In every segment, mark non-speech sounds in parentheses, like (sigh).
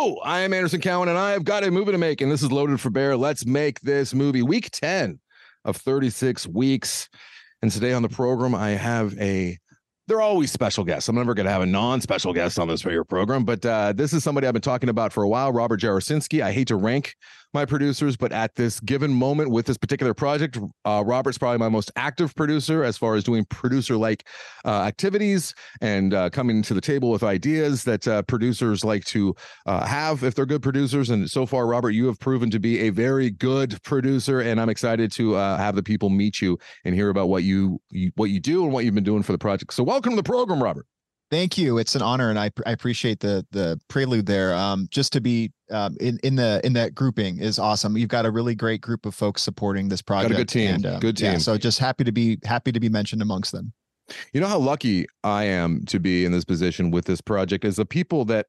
I am Anderson Cowan, and I have got a movie to make, and this is Loaded for Bear. Let's make this movie week 10 of 36 weeks. And today on the program, I have a they're always special guests. I'm never going to have a non-special guest on this your program, but uh, this is somebody I've been talking about for a while, Robert Jarosinski. I hate to rank my producers, but at this given moment with this particular project, uh, Robert's probably my most active producer as far as doing producer-like uh, activities and uh, coming to the table with ideas that uh, producers like to uh, have if they're good producers. And so far, Robert, you have proven to be a very good producer, and I'm excited to have the people meet you and hear about what you, you what you do and what you've been doing for the project. So, welcome to the program, Robert. Thank you. It's an honor, and I, I appreciate the the prelude there. Um, just to be um, in in the in that grouping is awesome. You've got a really great group of folks supporting this project. Got a good team. And, uh, good team. Yeah, so just happy to be happy to be mentioned amongst them. You know how lucky I am to be in this position with this project is the people that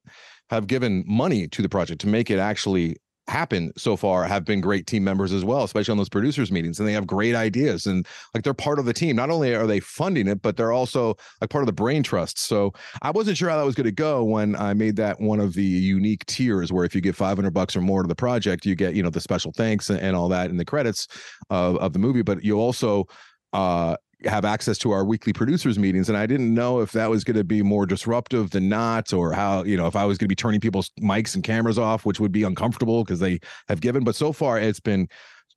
have given money to the project to make it actually happen so far have been great team members as well, especially on those producers meetings. And they have great ideas and like they're part of the team. Not only are they funding it, but they're also like part of the brain trust. So I wasn't sure how that was going to go when I made that one of the unique tiers where if you give 500 bucks or more to the project, you get, you know, the special thanks and, and all that in the credits of, of the movie. But you also, uh, have access to our weekly producers meetings and i didn't know if that was going to be more disruptive than not or how you know if i was going to be turning people's mics and cameras off which would be uncomfortable because they have given but so far it's been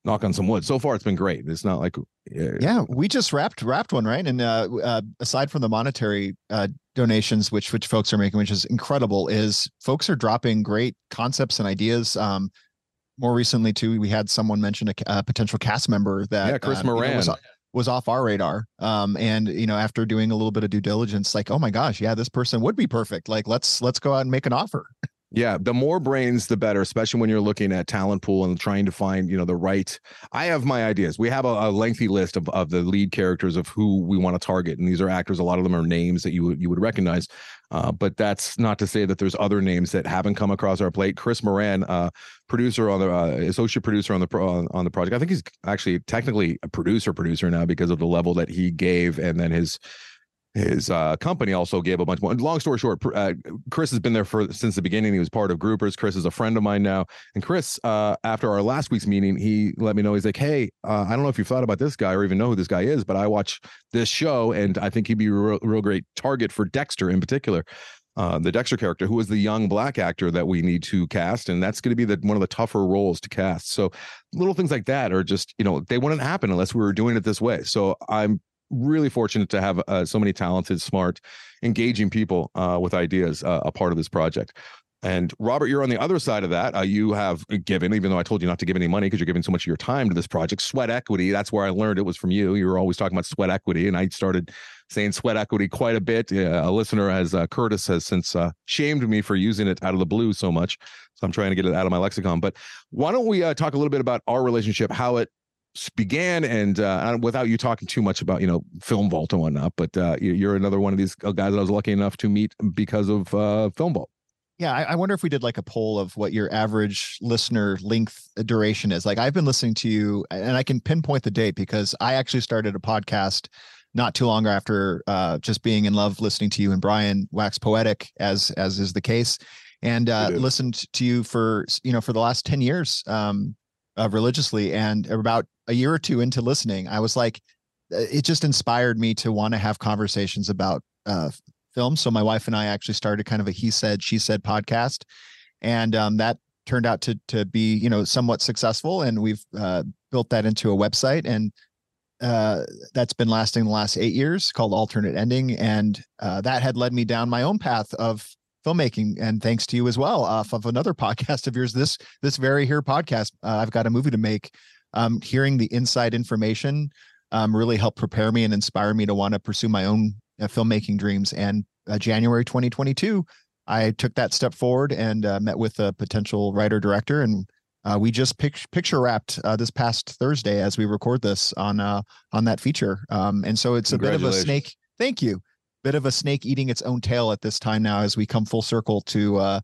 knock on some wood so far it's been great. It's not like uh, yeah we just wrapped wrapped one right? And uh, uh, aside from the monetary uh, donations which which folks are making which is incredible is folks are dropping great concepts and ideas. Um more recently too we had someone mention a, a potential cast member that yeah chris moran uh, you know, was, was off our radar. Um, and you know, after doing a little bit of due diligence, like, oh my gosh, yeah, this person would be perfect. Like, let's let's go out and make an offer. Yeah, the more brains, the better, especially when you're looking at talent pool and trying to find, you know, the right. I have my ideas. We have a, a lengthy list of, of the lead characters of who we want to target, and these are actors. A lot of them are names that you would you would recognize. Uh, but that's not to say that there's other names that haven't come across our plate. Chris Moran, uh, producer on the uh, associate producer on the pro, on, on the project. I think he's actually technically a producer producer now because of the level that he gave, and then his his uh, company also gave a bunch more. Long story short, uh, Chris has been there for since the beginning. He was part of Groupers. Chris is a friend of mine now. And Chris, uh, after our last week's meeting, he let me know he's like, "Hey, uh, I don't know if you've thought about this guy or even know who this guy is, but I watch this show, and I think he'd be a real, real great target for Dexter in particular." Uh, the Dexter character, who is the young black actor that we need to cast, and that's going to be the one of the tougher roles to cast. So little things like that are just you know they wouldn't happen unless we were doing it this way. So I'm really fortunate to have uh, so many talented, smart, engaging people uh, with ideas uh, a part of this project. And Robert, you're on the other side of that. Uh, you have given, even though I told you not to give any money because you're giving so much of your time to this project, sweat equity. That's where I learned it was from you. You were always talking about sweat equity, and I started saying sweat equity quite a bit. a listener, as uh, Curtis, has since uh, shamed me for using it out of the blue so much. So I'm trying to get it out of my lexicon. But why don't we uh, talk a little bit about our relationship, how it began and uh, without you talking too much about you know film vault and whatnot but uh, you're another one of these uh, guys that i was lucky enough to meet because of uh, film vault. Yeah I, I, wonder if we did like a poll of what your average listener length uh, duration is. Like i've been listening to you and i can pinpoint the date because i actually started a podcast not too long after uh, just being in love listening to you and brian wax poetic as as is the case and uh, listened to you for you know for the last 10 years. Um, uh, religiously. And about a year or two into listening, I was like, uh, it just inspired me to want to have conversations about uh, films. So my wife and I actually started kind of a he said she said podcast, and um, that turned out to to be you know somewhat successful, and we've uh, built that into a website and. Uh, that's been lasting the last eight years called alternate ending and uh, that had led me down my own path of filmmaking and thanks to you as well off of another podcast of yours this this very here podcast uh, i've got a movie to make. Um, hearing the inside information um, really helped prepare me and inspire me to want to pursue my own uh, filmmaking dreams. And uh, january 2022 i took that step forward and uh, met with a potential writer director and uh, we just pic- picture wrapped uh, this past thursday as we record this on on that feature. Um, and so it's a bit of a snake thank you bit of a snake eating its own tail at this time now as we come full circle to uh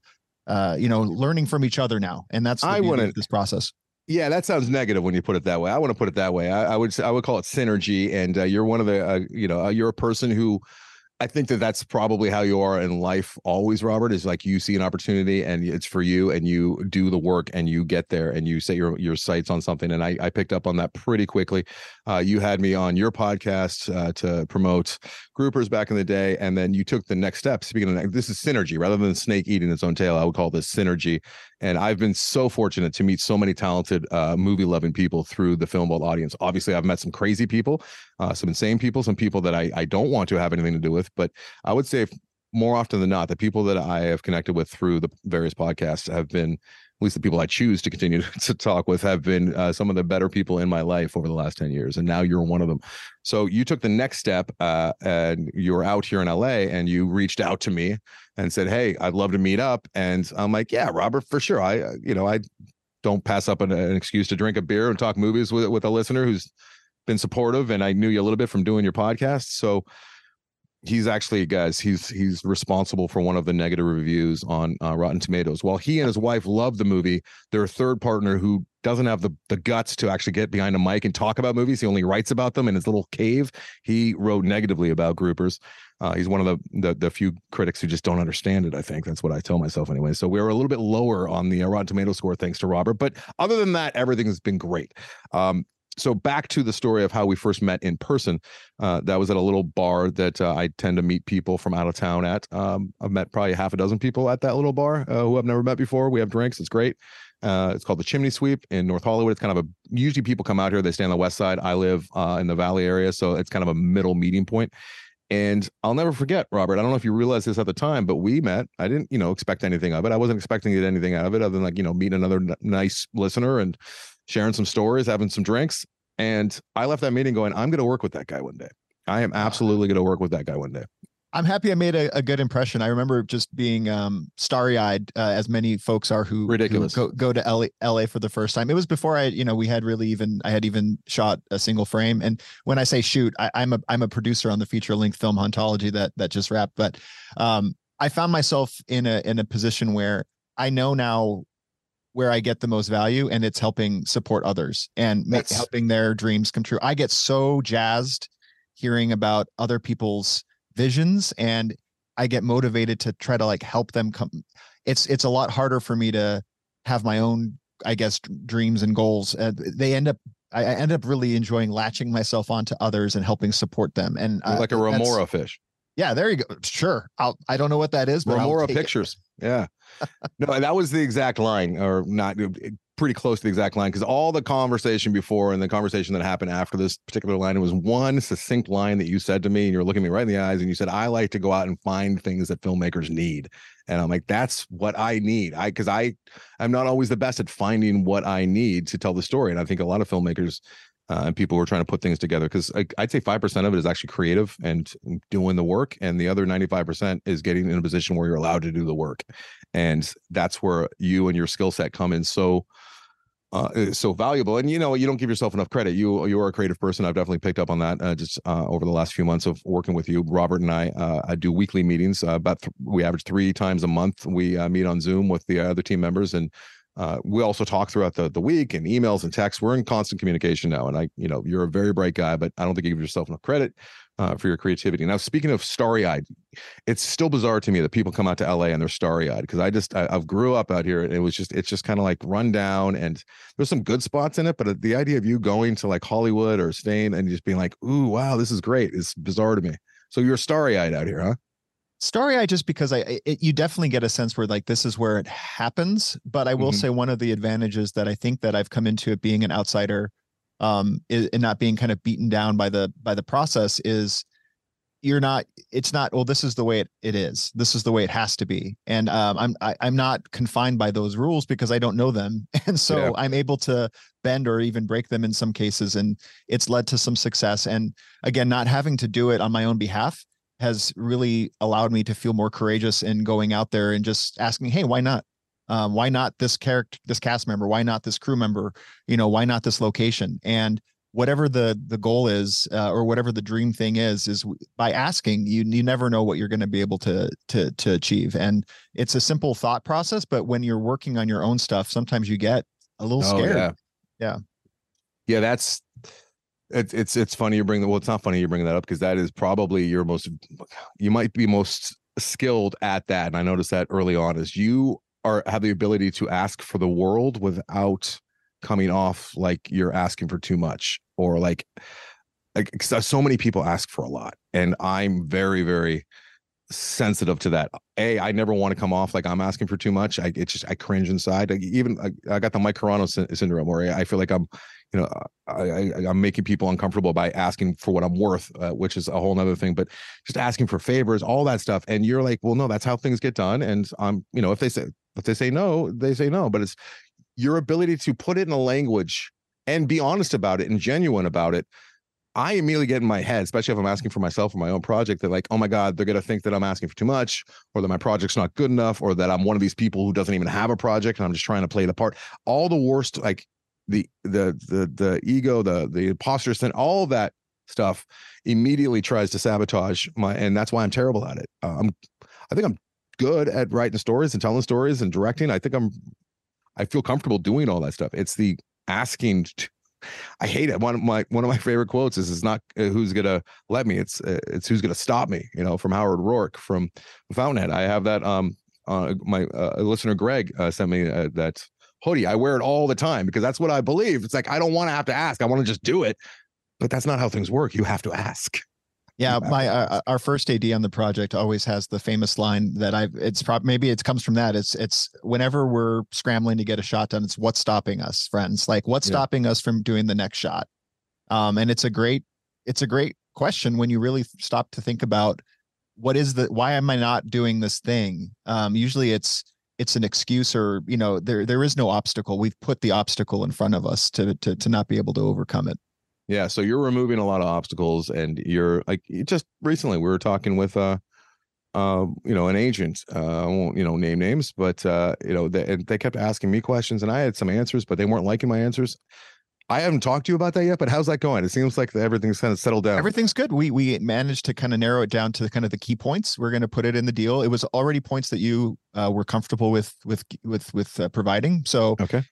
uh you know learning from each other now. And that's i want this process. Yeah that sounds negative when you put it that way. I want to put it that way. I, I would i would call it synergy. And uh, you're one of the uh, you know uh, you're a person who I think that that's probably how you are in life always, Robert, is like you see an opportunity and it's for you and you do the work and you get there and you set your, your sights on something. And I, I picked up on that pretty quickly. Uh, you had me on your podcast uh, to promote groupers back in the day. And then you took the next step. Speaking of this is synergy rather than snake eating its own tail. I would call this synergy. And I've been so fortunate to meet so many talented uh, movie loving people through the Film Vault audience. Obviously, I've met some crazy people, uh, some insane people, some people that I, I don't want to have anything to do with. But I would say more often than not, the people that I have connected with through the various podcasts have been, at least the people I choose to continue (laughs) to talk with, have been uh, some of the better people in my life over the last 10 years. And now you're one of them. So you took the next step uh, and you're out here in LA and you reached out to me and said, Hey, I'd love to meet up. And I'm like, Yeah, Robert, for sure. I, uh, you know, I don't pass up an, an excuse to drink a beer and talk movies with, with a listener who's been supportive. And I knew you a little bit from doing your podcast. So, he's actually guys he's he's responsible for one of the negative reviews on uh, rotten tomatoes. While he and his wife love the movie their third partner who doesn't have the the guts to actually get behind a mic and talk about movies he only writes about them in his little cave he wrote negatively about groupers. Uh, he's one of the, the, the few critics who just don't understand it i think. That's what i tell myself anyway. So we are a little bit lower on the uh, rotten tomato score thanks to robert but other than that everything's been great. Um, so back to the story of how we first met in person uh, that was at a little bar that uh, i tend to meet people from out of town at um, i've met probably half a dozen people at that little bar uh, who i've never met before we have drinks it's great uh, it's called the chimney sweep in north hollywood it's kind of a usually people come out here they stay on the west side i live uh, in the valley area so it's kind of a middle meeting point. and I'll never forget, Robert. I don't know if you realized this at the time, but we met. I didn't, you know, expect anything of it. I wasn't expecting anything out of it other than like, you know, meet another n- nice listener and sharing some stories, having some drinks. And I left that meeting going, I'm going to work with that guy one day. I am absolutely going to work with that guy one day. I'm happy I made a, a good impression. I remember just being um, starry eyed, uh, as many folks are who ridiculous who go, go to LA, LA for the first time. It was before I, you know, we had really even I had even shot a single frame. And when I say shoot, I, am a I'm a producer on the feature length film Hauntology that that just wrapped. But um, I found myself in a in a position where I know now where I get the most value, and it's helping support others and make, helping their dreams come true. I get so jazzed hearing about other people's visions, and I get motivated to try to like help them come. It's it's a lot harder for me to have my own, I guess, dreams and goals. Uh, they end up I end up really enjoying latching myself onto others and helping support them. And uh, like a remora fish. Yeah, there you go. Sure. I'll, I don't know what that is, but remora pictures. It. (laughs) Yeah no, that was the exact line, or not pretty close to the exact line, because all the conversation before and the conversation that happened after this particular line, it was one succinct line that you said to me, and you're looking me right in the eyes, and you said, "I like to go out and find things that filmmakers need," and I'm like, "That's what I need." I because I I'm not always the best at finding what I need to tell the story, and I think a lot of filmmakers uh, and people who are trying to put things together because I'd say 5% of it is actually creative and doing the work and the other 95% is getting in a position where you're allowed to do the work. And that's where you and your skill set come in. So uh, eh, so valuable. And you know you don't give yourself enough credit. You you are a creative person. I've definitely picked up on that uh, just uh, over the last few months of working with you. Robert and i uh, i do weekly meetings uh, about th- we average three times a month. We uh, meet on zoom with the other team members and uh, we also talk throughout the, the week and emails and texts. We're in constant communication now. And I, you know, you're a very bright guy, but I don't think you give yourself enough credit uh, for your creativity. Now, speaking of starry eyed, it's still bizarre to me that people come out to LA and they're starry eyed because I just, I, have grew up out here and it was just, it's just kind of like run down and there's some good spots in it. But uh, the idea of you going to like Hollywood or staying and just being like, ooh, wow, this is great is bizarre to me. So you're starry eyed out here, huh? Story I just because I it, you definitely get a sense where like this is where it happens. But I will Mhm. say one of the advantages that I think that I've come into it being an outsider, um, is, and not being kind of beaten down by the by the process is you're not it's not well this is the way it, it is this is the way it has to be and um, i'm I, i'm not confined by those rules because i don't know them (laughs) and so Yeah. i'm able to bend or even break them in some cases and it's led to some success and again not having to do it on my own behalf has really allowed me to feel more courageous in going out there and just asking hey why not? Um, why not this character this cast member? Why not this crew member? You know why not this location? And whatever the the goal is uh, or whatever the dream thing is is by asking you you never know what you're going to be able to to to achieve. And it's a simple thought process but when you're working on your own stuff sometimes you get a little scared. Oh, yeah. Yeah. Yeah, that's it's it's it's funny you bring that. Well, it's not funny you bring that up because that is probably your most. You might be most skilled at that, and I noticed that early on. Is you are have the ability to ask for the world without coming off like you're asking for too much or like like so many people ask for a lot, and I'm very very sensitive to that. A, I never want to come off like I'm asking for too much. I it's just I cringe inside. Like, even I, I got the Mike Carano syn- syndrome where I feel like I'm, you know, I, I'm making people uncomfortable by asking for what I'm worth, uh, which is a whole nother thing. But just asking for favors, all that stuff, and you're like, well, no, that's how things get done. And I'm, you know, if they say if they say no, they say no. But it's your ability to put it in a language and be honest about it and genuine about it I immediately get in my head, especially if I'm asking for myself or my own project, that like, oh my God, they're gonna think that I'm asking for too much, or that my project's not good enough, or that I'm one of these people who doesn't even have a project and I'm just trying to play the part. All the worst, like the the the the ego, the the imposter sin, all that stuff immediately tries to sabotage my, and that's why I'm terrible at it. Uh, I'm, I think I'm good at writing stories and telling stories and directing. I think I'm, I feel comfortable doing all that stuff. It's the asking to, I hate it. One of my one of my favorite quotes is "It's not uh, who's gonna let me. It's uh, it's who's gonna stop me." You know, from Howard Roark from Fountainhead. I have that. Um, uh, my uh, listener Greg uh, sent me uh, that hoodie. I wear it all the time because that's what I believe. It's like I don't want to have to ask. I want to just do it. But that's not how things work. You have to ask. Yeah, my uh, our first AD on the project always has the famous line that I've. It's probably maybe it comes from that. It's it's whenever we're scrambling to get a shot done, it's what's stopping us, friends. Like what's Yeah. stopping us from doing the next shot. Um, and it's a great it's a great question when you really stop to think about what is the why am I not doing this thing? Um, usually it's it's an excuse or you know there there is no obstacle. We've put the obstacle in front of us to to to not be able to overcome it. Yeah, so you're removing a lot of obstacles, and you're like just recently we were talking with uh, uh, you know, an agent. Uh, I won't you know name names, but uh, you know, they, and they kept asking me questions, and I had some answers, but they weren't liking my answers. I haven't talked to you about that yet, but how's that going? It seems like everything's kind of settled down. Everything's good. We we managed to kind of narrow it down to kind of the key points. We're going to put it in the deal. It was already points that you uh, were comfortable with with with with uh, providing. So Okay,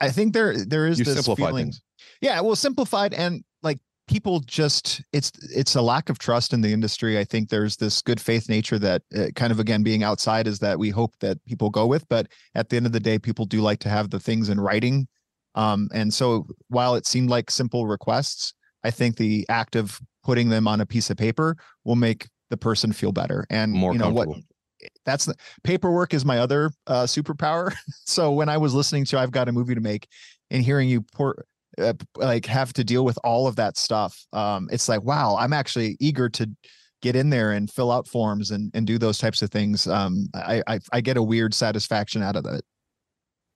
I think there there is you this feeling. things. Yeah, well, simplified and like people just it's it's a lack of trust in the industry. I think there's this good faith nature that uh, kind of again being outside is that we hope that people go with, but at the end of the day, people do like to have the things in writing. Um, and so while it seemed like simple requests, I think the act of putting them on a piece of paper will make the person feel better. And More you know what that's the paperwork is my other uh, superpower. (laughs) so when I was listening to I've got a movie to make and hearing you pour uh, like have to deal with all of that stuff, um, it's like wow, I'm actually eager to get in there and fill out forms and and do those types of things. Um, I I, I get a weird satisfaction out of it.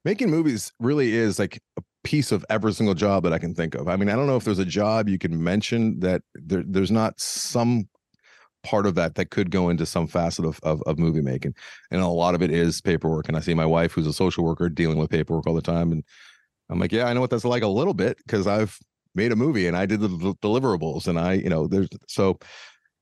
making movies really is like a piece of every single job that I can think of. I mean, I don't know if there's a job you can mention that there, there's not some part of that that could go into some facet of, of of movie making, and a lot of it is paperwork. And I see my wife, who's a social worker, dealing with paperwork all the time, and I'm like, yeah, I know what that's like a little bit because I've made a movie and I did the deliverables, and I, you know, there's so.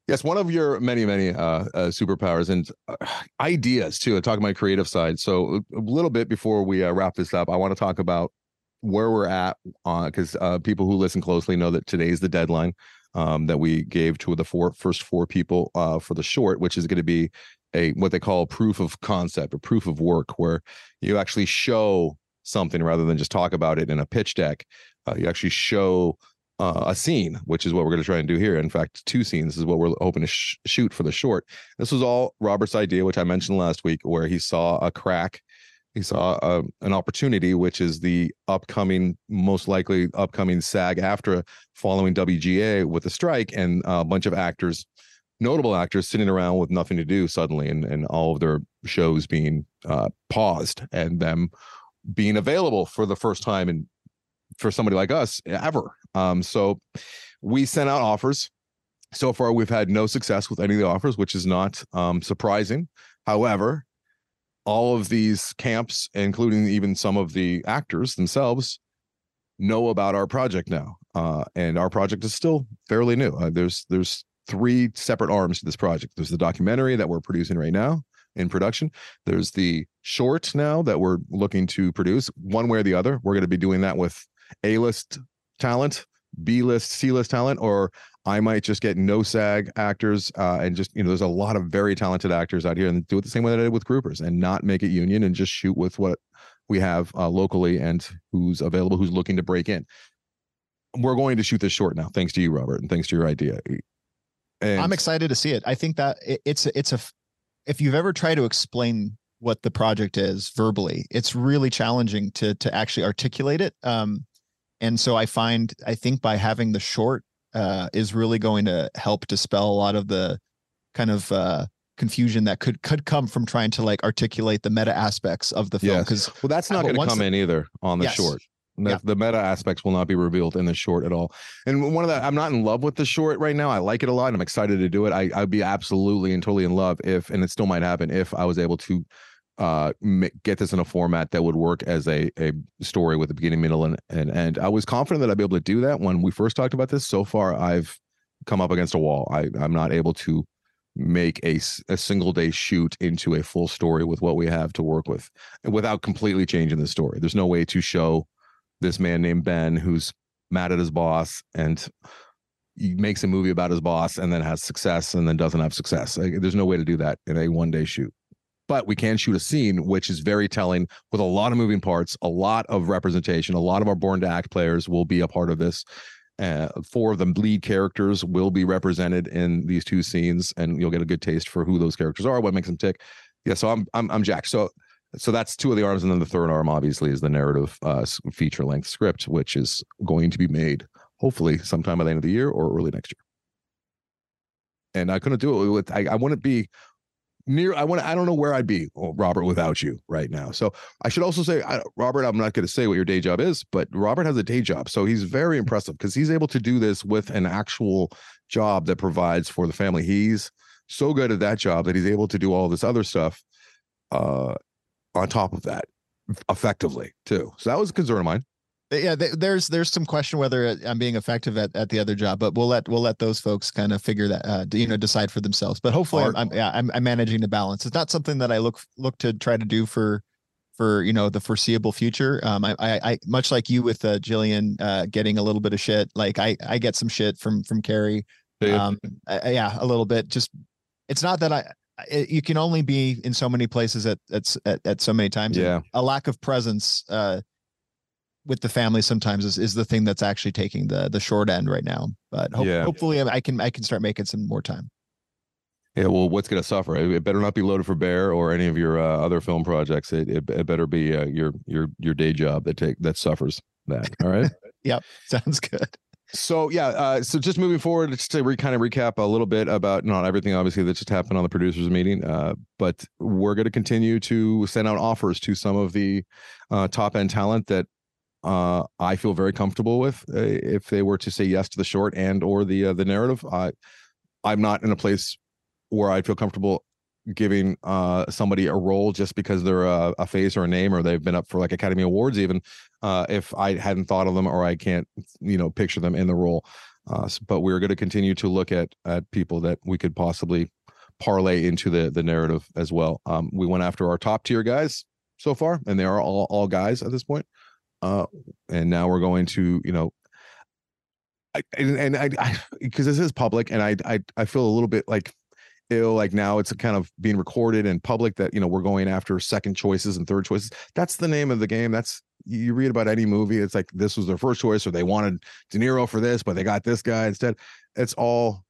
Yes, one of your many, many uh, uh, superpowers and uh, ideas too. Talking my creative side. So a little bit before we uh, wrap this up, I want to talk about where we're at uh because uh, people who listen closely know that today's the deadline um, that we gave to the four first four people uh, for the short, which is going to be a what they call proof of concept or proof of work, where you actually show something rather than just talk about it in a pitch deck. Uh, you actually show uh, a scene, which is what we're going to try and do here. In fact, two scenes is what we're hoping to sh- shoot for the short. This was all Robert's idea, which I mentioned last week, where he saw a crack. He saw uh, an opportunity, which is the upcoming, most likely upcoming SAG-AFTRA following WGA with a strike and a bunch of actors, notable actors, sitting around with nothing to do suddenly, and, and all of their shows being uh, paused and them being available for the first time and for somebody like us ever. Um, so we sent out offers. So far, we've had no success with any of the offers, which is not um, surprising. However, all of these camps, including even some of the actors themselves, know about our project now, uh, and our project is still fairly new. Uh, there's there's three separate arms to this project. There's the documentary that we're producing right now in production. There's the short now that we're looking to produce. One way or the other, we're going to be doing that with a list talent, B list, C list talent, or I might just get no SAG actors uh, and just, you know, there's a lot of very talented actors out here and do it the same way that I did with groupers and not make it union and just shoot with what we have uh, locally and who's available, who's looking to break in. We're going to shoot this short now, thanks to you, Robert, and thanks to your idea. And I'm excited to see it. I think that it, it's a, it's a if you've ever tried to explain what the project is verbally, it's really challenging to to actually articulate it. Um, and so I find I think by having the short uh, is really going to help dispel a lot of the kind of uh, confusion that could could come from trying to like articulate the meta aspects of the film. Because well, that's not going to come the, in either on the yes. short. The, yeah. the, meta aspects will not be revealed in the short at all. And one of the, I'm not in love with the short right now. I like it a lot. I'm excited to do it. I, I'd be absolutely and totally in love if, and it still might happen if I was able to uh, get this in a format that would work as a a story with a beginning, middle, and and end. I was confident that I'd be able to do that when we first talked about this. So far, I've come up against a wall. I I'm not able to make a, a single day shoot into a full story with what we have to work with without completely changing the story. There's no way to show this man named Ben who's mad at his boss and he makes a movie about his boss and then has success and then doesn't have success. There's no way to do that in a one day shoot but we can shoot a scene which is very telling with a lot of moving parts, a lot of representation. A lot of our Born to Act players will be a part of this. Uh, four of the lead characters will be represented in these two scenes, and you'll get a good taste for who those characters are, what makes them tick. Yeah, so I'm I'm I'm Jack. So so that's two of the arms, and then the third arm obviously is the narrative uh, feature length script, which is going to be made hopefully sometime by the end of the year or early next year. And I couldn't do it with I, I wouldn't be near i want i don't know where i'd be oh, robert without you right now. So i should also say I, robert i'm not going to say what your day job is but robert has a day job so he's very impressive because he's able to do this with an actual job that provides for the family. He's so good at that job that he's able to do all this other stuff uh on top of that effectively too. So that was a concern of mine yeah there's there's some question whether i'm being effective at, at the other job but we'll let we'll let those folks kind of figure that uh, you know decide for themselves. But hopefully I'm, I'm, yeah I'm, I'm managing the balance. It's not something that i look look to try to do for for you know the foreseeable future. Um i i, I much like you with uh jillian uh getting a little bit of shit like i i get some shit from from carrie. Um I, yeah a little bit. Just it's not that i it, you can only be in so many places at at at, at so many times yeah. a lack of presence uh with the family sometimes is, is the thing that's actually taking the the short end right now. But hope, yeah. hopefully I can I can start making some more time. Yeah, well, what's going to suffer? It better not be loaded for bear or any of your uh, other film projects. It, it, it better be uh, your your your day job that take that suffers that. All right. (laughs) yep, sounds good. So yeah, uh, so just moving forward, just to re- kind of recap a little bit about not everything, obviously that just happened on the producers meeting, uh, but we're going to continue to send out offers to some of the uh, top end talent that uh, I feel very comfortable with uh, if they were to say yes to the short and or the uh, the narrative. I I'm not in a place where I feel comfortable giving uh, somebody a role just because they're a, a, face or a name or they've been up for like Academy Awards even uh, if I hadn't thought of them or I can't you know picture them in the role. Uh, but we're going to continue to look at at people that we could possibly parlay into the the narrative as well. Um, we went after our top tier guys so far, and they are all all guys at this point uh, and now we're going to you know I, and, and I because this is public and I, I I feel a little bit like ill like now it's kind of being recorded in public that you know we're going after second choices and third choices. That's the name of the game. That's you read about any movie, it's like this was their first choice, or they wanted De Niro for this, but they got this guy instead. It's all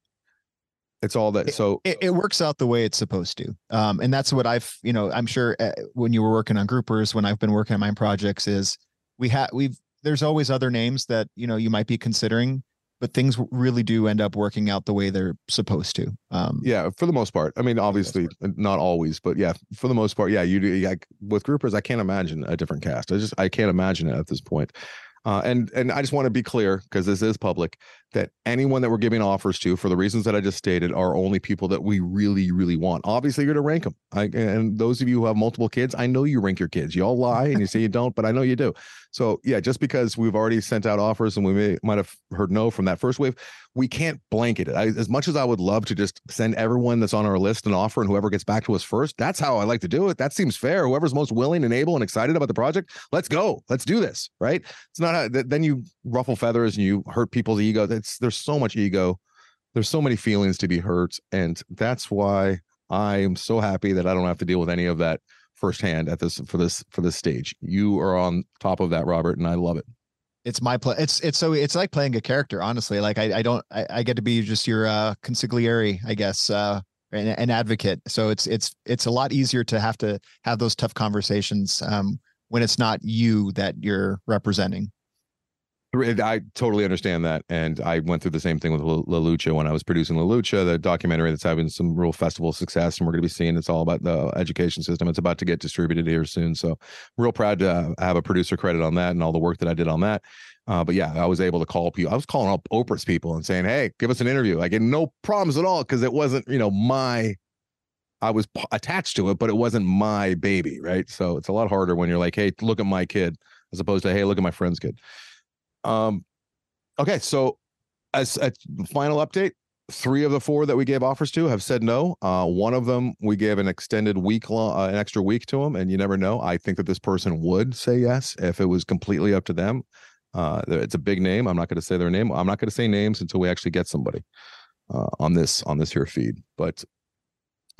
it's all that so it, it, works out the way it's supposed to. Um and that's what i've you know i'm sure uh, when you were working on groupers when i've been working on my projects is we have we've there's always other names that you know you might be considering but things really do end up working out the way they're supposed to um yeah for the most part i mean obviously not always but yeah for the most part yeah you do like with groupers i can't imagine a different cast i just i can't imagine it at this point uh, and and I just want to be clear because this is public that anyone that we're giving offers to, for the reasons that I just stated, are only people that we really really want. Obviously, you're going to rank them. I, and those of you who have multiple kids, I know you rank your kids. You all lie and you say you don't, but I know you do. So yeah, just because we've already sent out offers and we may might have heard no from that first wave, we can't blanket it. I, as much as I would love to just send everyone that's on our list an offer and whoever gets back to us first, that's how I like to do it. That seems fair. Whoever's most willing and able and excited about the project, let's go. Let's do this. Right? It's not how, then you ruffle feathers and you hurt people's ego. It's there's so much ego. There's so many feelings to be hurt, and that's why I am so happy that I don't have to deal with any of that firsthand at this for this for this stage. You are on top of that, Robert, and I love it. It's my play. It's it's so it's like playing a character. Honestly, like I I don't I, I get to be just your uh, consigliere, I guess, uh, an, an advocate. So it's it's it's a lot easier to have to have those tough conversations um, when it's not you that you're representing. I totally understand that, and I went through the same thing with La Lucha when I was producing La Lucha, the documentary that's having some real festival success, and we're going to be seeing it's all about the education system. It's about to get distributed here soon, so real proud to have a producer credit on that and all the work that I did on that. Uh, but yeah, I was able to call people. I was calling up Oprah's people and saying, "Hey, give us an interview." I get no problems at all because it wasn't, you know, my. I was attached to it, but it wasn't my baby, right? So it's a lot harder when you're like, "Hey, look at my kid," as opposed to, "Hey, look at my friend's kid." Um, okay, so as a final update, three of the four that we gave offers to have said no. Uh, one of them we gave an extended week, long, uh, an extra week to them, and you never know. I think that this person would say yes if it was completely up to them. Uh, it's a big name. I'm not going to say their name. I'm not going to say names until we actually get somebody uh, on this on this here feed. But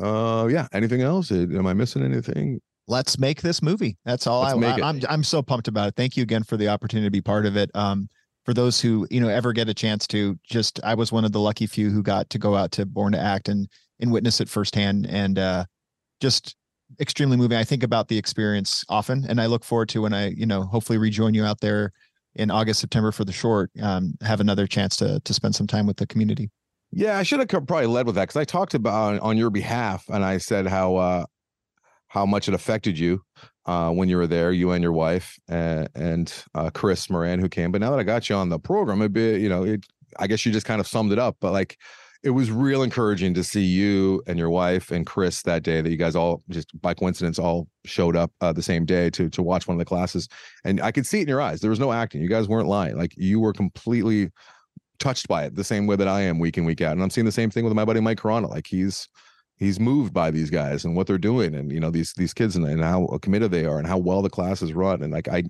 uh, yeah, anything else? Am I missing anything? Let's make this movie. That's all let's I, I am I'm, I'm so pumped about it. Thank you again for the opportunity to be part of it. Um, for those who, you know, ever get a chance to just, I was one of the lucky few who got to go out to Born to Act and, and witness it firsthand and, uh, just extremely moving. I think about the experience often and I look forward to when I, you know, hopefully rejoin you out there in August, September for the short, um, have another chance to, to spend some time with the community. Yeah, I should have probably led with that because I talked about on your behalf and I said how uh, how much it affected you uh, when you were there, you and your wife and, and uh, Chris Moran who came. But now that I got you on the program, it'd be, you know, it, I guess you just kind of summed it up. But like, it was real encouraging to see you and your wife and Chris that day that you guys all just by coincidence all showed up uh, the same day to to watch one of the classes, and I could see it in your eyes. There was no acting. You guys weren't lying. Like you were completely touched by it the same way that I am week in week out. And I'm seeing the same thing with my buddy Mike Corona. Like he's he's moved by these guys and what they're doing and you know these these kids and, and how committed they are and how well the class is run and like i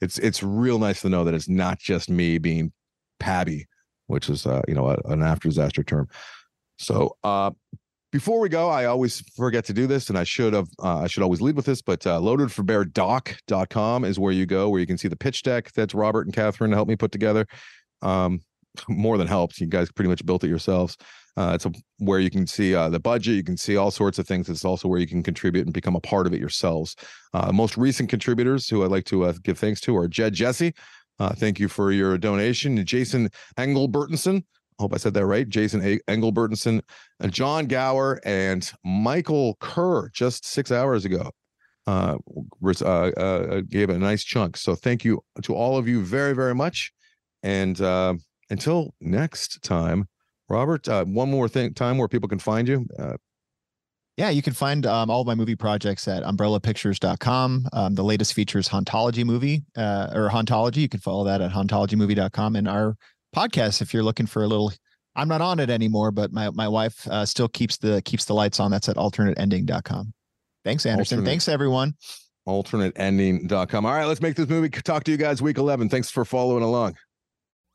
it's it's real nice to know that it's not just me being pabby which is uh you know a, an after disaster term so uh before we go, I always forget to do this, and I should have. Uh, I should always lead with this, but uh, loadedforbeardoc.com is where you go, where you can see the pitch deck that's Robert and Catherine helped me put together. Um, more than helped. You guys pretty much built it yourselves. Uh, it's a, where you can see uh, the budget. You can see all sorts of things. It's also where you can contribute and become a part of it yourselves. Uh, most recent contributors who I'd like to uh, give thanks to are Jed Jesse. Uh, thank you for your donation. Jason Engelbertenson. I hope I said that right. Jason a- Engelbertenson, and John Gower, and Michael Kerr just six hours ago. Uh, gave a nice chunk. So thank you to all of you very, very much. And until next time, Robert, uh, one more thing, time where people can find you. Uh, yeah, you can find um, all my movie projects at umbrellapictures.com. Um, the latest features Hauntology movie uh, or Hauntology. You can follow that at hauntologymovie.com. And our podcast, if you're looking for a little, I'm not on it anymore, but my, my wife uh, still keeps the keeps the lights on. That's at alternateending.com. Thanks, Anderson. Alternate, Thanks, everyone. Alternateending.com. All right, let's make this movie. Talk to you guys week 11. Thanks for following along.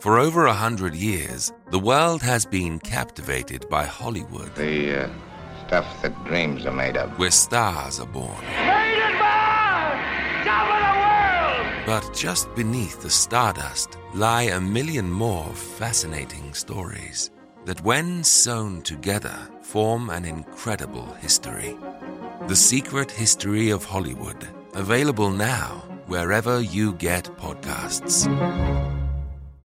For over a hundred years, the world has been captivated by Hollywood, The uh, stuff that dreams are made of. where stars are born. But just beneath the stardust lie a million more fascinating stories that, when sewn together, form an incredible history. The Secret History of Hollywood, available now wherever you get podcasts.